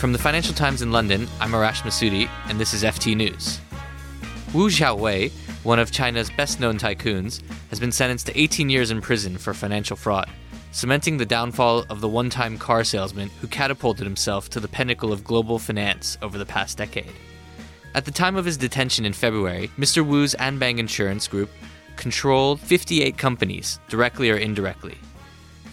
From the Financial Times in London, I'm Arash Massoudi, and this is FT News. Wu Xiaohui, one of China's best known tycoons, has been sentenced to 18 years in prison for financial fraud, cementing the downfall of the one time car salesman who catapulted himself to the pinnacle of global finance over the past decade. At the time of his detention in February, Mr. Wu's Anbang Insurance Group controlled 58 companies, directly or indirectly.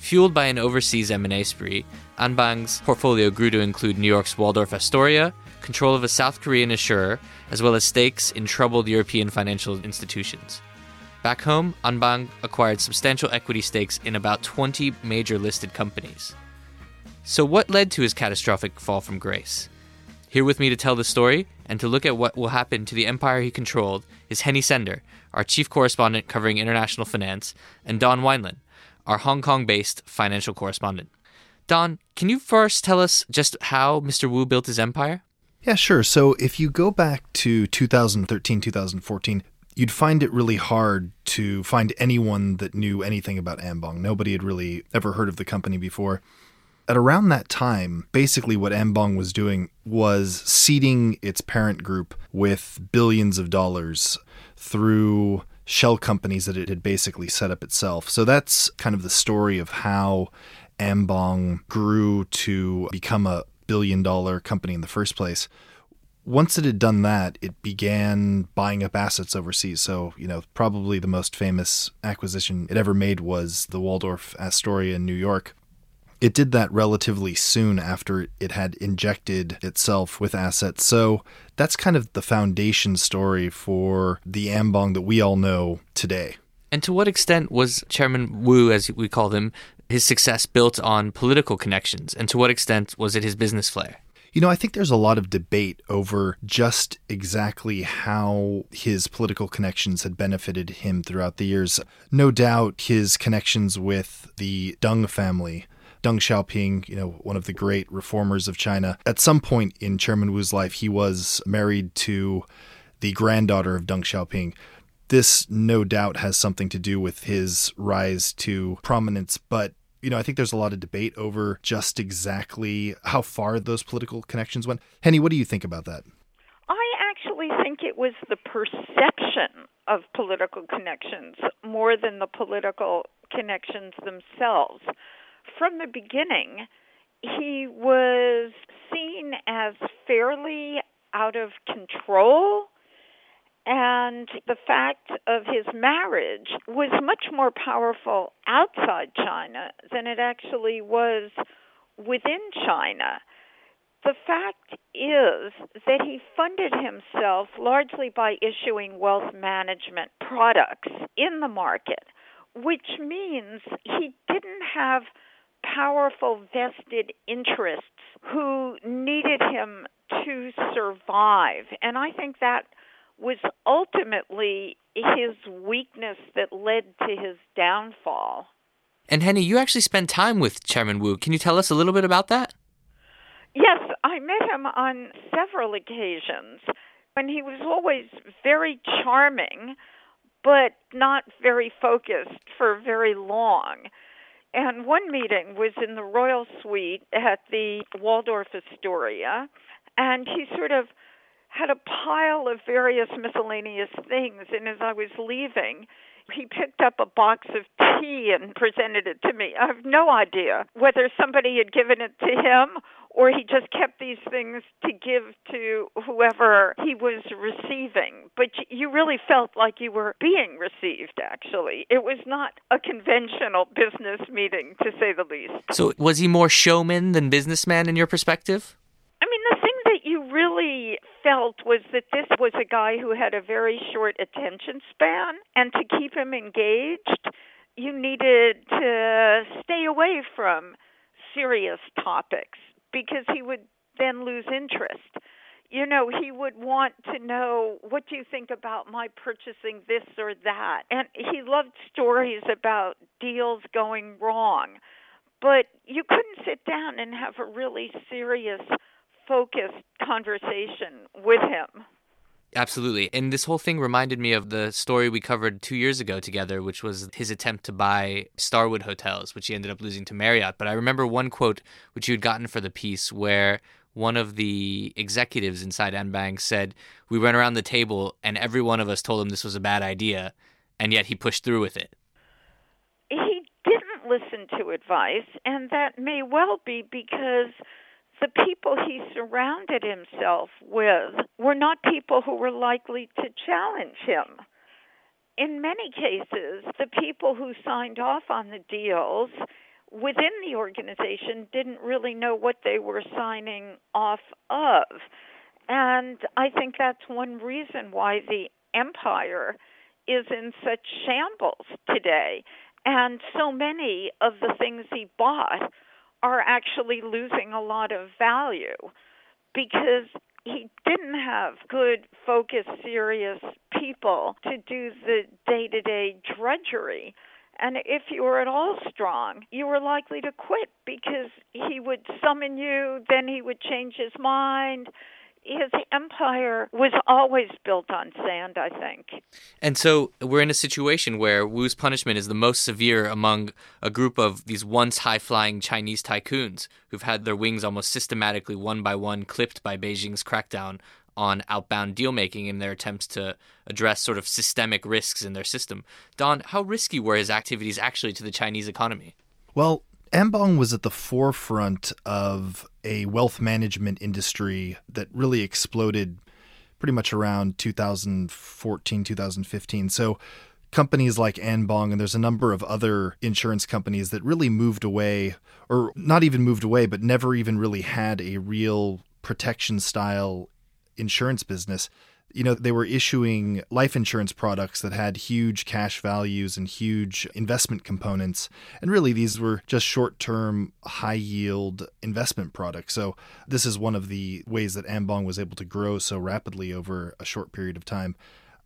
Fueled by an overseas M&A spree, Anbang's portfolio grew to include New York's Waldorf Astoria, control of a South Korean insurer, as well as stakes in troubled European financial institutions. Back home, Anbang acquired substantial equity stakes in about 20 major listed companies. So, what led to his catastrophic fall from grace? Here with me to tell the story and to look at what will happen to the empire he controlled is Henny Sender, our chief correspondent covering international finance, and Don Weinland, our Hong Kong based financial correspondent. Don, can you first tell us just how Mr. Wu built his empire? Yeah, sure. So if you go back to 2013, 2014, you'd find it really hard to find anyone that knew anything about Anbang. Nobody had really ever heard of the company before. At around that time, basically what Anbang was doing was seeding its parent group with billions of dollars through shell companies that it had basically set up itself. So that's kind of the story of how Anbang grew to become a billion dollar company in the first place. Once it had done that, it began buying up assets overseas. So, you know, probably the most famous acquisition it ever made was the Waldorf Astoria in New York. It did that relatively soon after it had injected itself with assets. So that's kind of the foundation story for the Anbang that we all know today. And to what extent was Chairman Wu, as we call him, his success built on political connections? And to what extent was it his business flair? You know, I think there's a lot of debate over just exactly how his political connections had benefited him throughout the years. No doubt his connections with the Deng family Deng Xiaoping, you know, one of the great reformers of China. At some point in Chairman Wu's life, he was married to the granddaughter of Deng Xiaoping. This no doubt has something to do with his rise to prominence, but you know, I think there's a lot of debate over just exactly how far those political connections went. Henny, what do you think about that? I actually think it was the perception of political connections more than the political connections themselves. From the beginning, he was seen as fairly out of control and the fact of his marriage was much more powerful outside China than it actually was within China. The fact is that he funded himself largely by issuing wealth management products in the market, which means he didn't have powerful vested interests who needed him to survive. And I think that was ultimately his weakness that led to his downfall. And Henny, you actually spent time with Chairman Wu. Can you tell us a little bit about that? Yes, I met him on several occasions, and he was always very charming, but not very focused for very long. And one meeting was in the royal suite at the Waldorf Astoria, and he sort of had a pile of various miscellaneous things. And as I was leaving, he picked up a box of tea and presented it to me. I have no idea whether somebody had given it to him or he just kept these things to give to whoever he was receiving. But you really felt like you were being received, actually. It was not a conventional business meeting, to say the least. So, was he more showman than businessman in your perspective? I mean, the thing that you really felt was that this was a guy who had a very short attention span, and to keep him engaged, you needed to stay away from serious topics because he would then lose interest. You know, he would want to know what do you think about my purchasing this or that. And he loved stories about deals going wrong. But you couldn't sit down and have a really serious focused conversation with him. Absolutely. And this whole thing reminded me of the story we covered two years ago together, which was his attempt to buy Starwood Hotels, which he ended up losing to Marriott. But I remember one quote which you had gotten for the piece where one of the executives inside Anbang said, We went around the table and every one of us told him this was a bad idea, and yet he pushed through with it. He didn't listen to advice, and that may well be because the people he surrounded himself with were not people who were likely to challenge him. In many cases, the people who signed off on the deals within the organization didn't really know what they were signing off of. And I think that's one reason why the empire is in such shambles today. And so many of the things he bought are actually losing a lot of value because he didn't have good, focused, serious people to do the day to day drudgery. And if you were at all strong, you were likely to quit because he would summon you, then he would change his mind. His empire was always built on sand, I think. And so we're in a situation where Wu's punishment is the most severe among a group of these once high flying Chinese tycoons who've had their wings almost systematically one by one clipped by Beijing's crackdown on outbound deal making in their attempts to address sort of systemic risks in their system. Don, how risky were his activities actually to the Chinese economy? Well, Anbang was at the forefront of a wealth management industry that really exploded pretty much around 2014, 2015. So companies like Anbang and there's a number of other insurance companies that really moved away or not even moved away but never even really had a real protection style insurance business, you know, they were issuing life insurance products that had huge cash values and huge investment components. And really, these were just short term, high yield investment products. So, this is one of the ways that Anbang was able to grow so rapidly over a short period of time.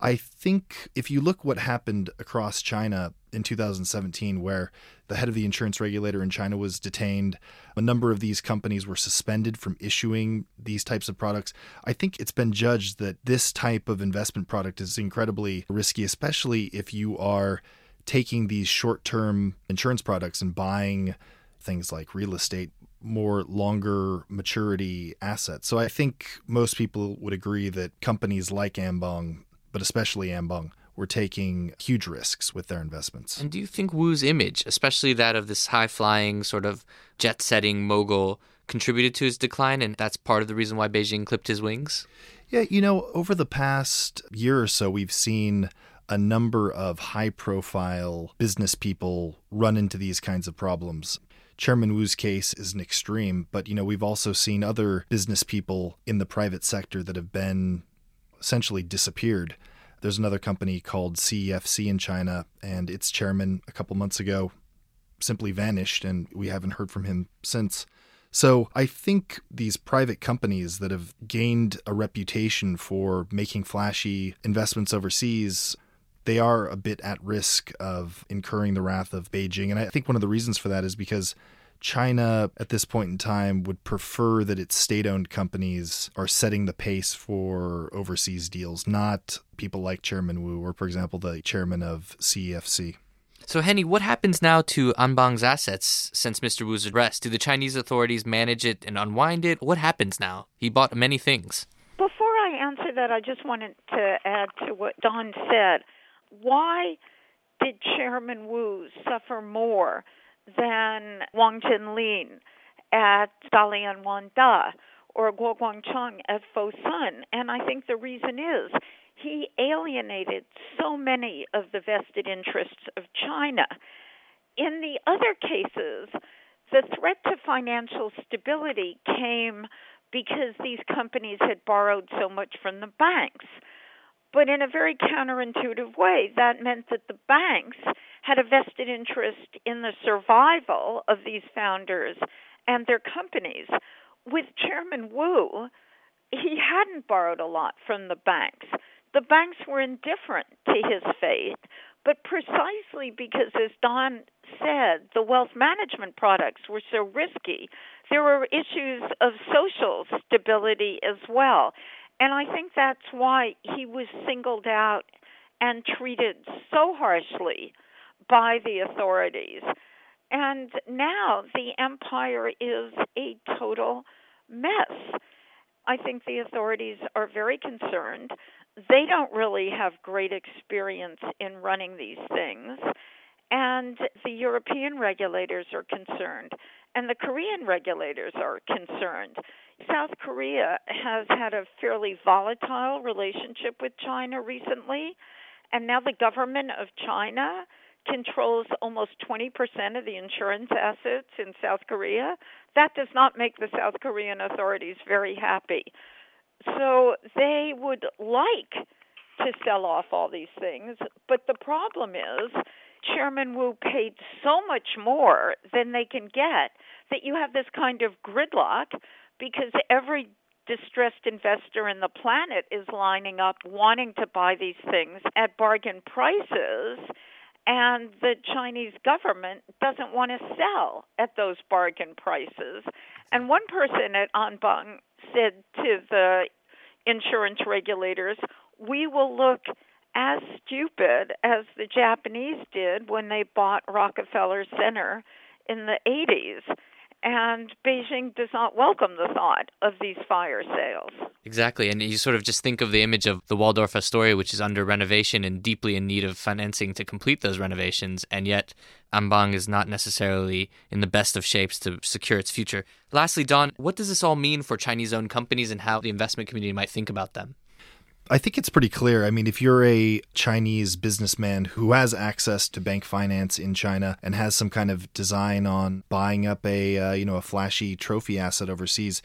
I think if you look what happened across China in 2017, where the head of the insurance regulator in China was detained, a number of these companies were suspended from issuing these types of products. I think it's been judged that this type of investment product is incredibly risky, especially if you are taking these short term insurance products and buying things like real estate more longer maturity assets. So I think most people would agree that companies like Anbang but especially Anbang, were taking huge risks with their investments. And do you think Wu's image, especially that of this high flying, sort of jet setting mogul, contributed to his decline? And that's part of the reason why Beijing clipped his wings? Yeah, you know, over the past year or so, we've seen a number of high profile business people run into these kinds of problems. Chairman Wu's case is an extreme, but you know, we've also seen other business people in the private sector that have been essentially disappeared. There's another company called CEFC in China, and its chairman a couple months ago simply vanished, and we haven't heard from him since. So I think these private companies that have gained a reputation for making flashy investments overseas, they are a bit at risk of incurring the wrath of Beijing. And I think one of the reasons for that is because China at this point in time would prefer that its state owned companies are setting the pace for overseas deals, not people like Chairman Wu or, for example, the chairman of CEFC. So, Henny, what happens now to Anbang's assets since Mr. Wu's arrest? Do the Chinese authorities manage it and unwind it? What happens now? He bought many things. Before I answer that, I just wanted to add to what Don said. Why did Chairman Wu suffer more than Wang Jianlin at Dalian Wanda or Guo Guangchang at Fosun. And I think the reason is he alienated so many of the vested interests of China. In the other cases, the threat to financial stability came because these companies had borrowed so much from the banks. But in a very counterintuitive way, that meant that the banks had a vested interest in the survival of these founders and their companies. With Chairman Wu, he hadn't borrowed a lot from the banks. The banks were indifferent to his fate, but precisely because, as Don said, the wealth management products were so risky, there were issues of social stability as well. And I think that's why he was singled out and treated so harshly by the authorities. And now the empire is a total mess. I think the authorities are very concerned. They don't really have great experience in running these things. And the European regulators are concerned, and the Korean regulators are concerned. South Korea has had a fairly volatile relationship with China recently, and now the government of China controls almost 20% of the insurance assets in South Korea. That does not make the South Korean authorities very happy. So they would like to sell off all these things, but the problem is Chairman Wu paid so much more than they can get that you have this kind of gridlock because every distressed investor in the planet is lining up wanting to buy these things at bargain prices and the Chinese government doesn't want to sell at those bargain prices. And one person at Anbang said to the insurance regulators, "We will look as stupid as the Japanese did when they bought Rockefeller Center in the 80s." And Beijing does not welcome the thought of these fire sales. Exactly, and you sort of just think of the image of the Waldorf Astoria, which is under renovation and deeply in need of financing to complete those renovations, and yet Anbang is not necessarily in the best of shapes to secure its future. Lastly, Don, what does this all mean for Chinese-owned companies and how the investment community might think about them? I think it's pretty clear. I mean, if you're a Chinese businessman who has access to bank finance in China and has some kind of design on buying up a uh, you know a flashy trophy asset overseas,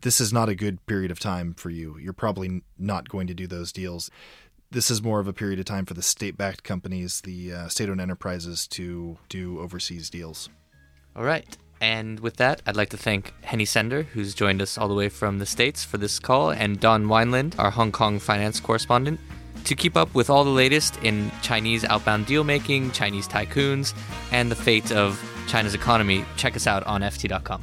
this is not a good period of time for you. You're probably not going to do those deals. This is more of a period of time for the state-backed companies, the uh, state-owned enterprises, to do overseas deals. All right. And with that, I'd like to thank Henny Sender, who's joined us all the way from the States for this call, and Don Weinland, our Hong Kong finance correspondent. To keep up with all the latest in Chinese outbound deal making, Chinese tycoons, and the fate of China's economy, check us out on FT.com.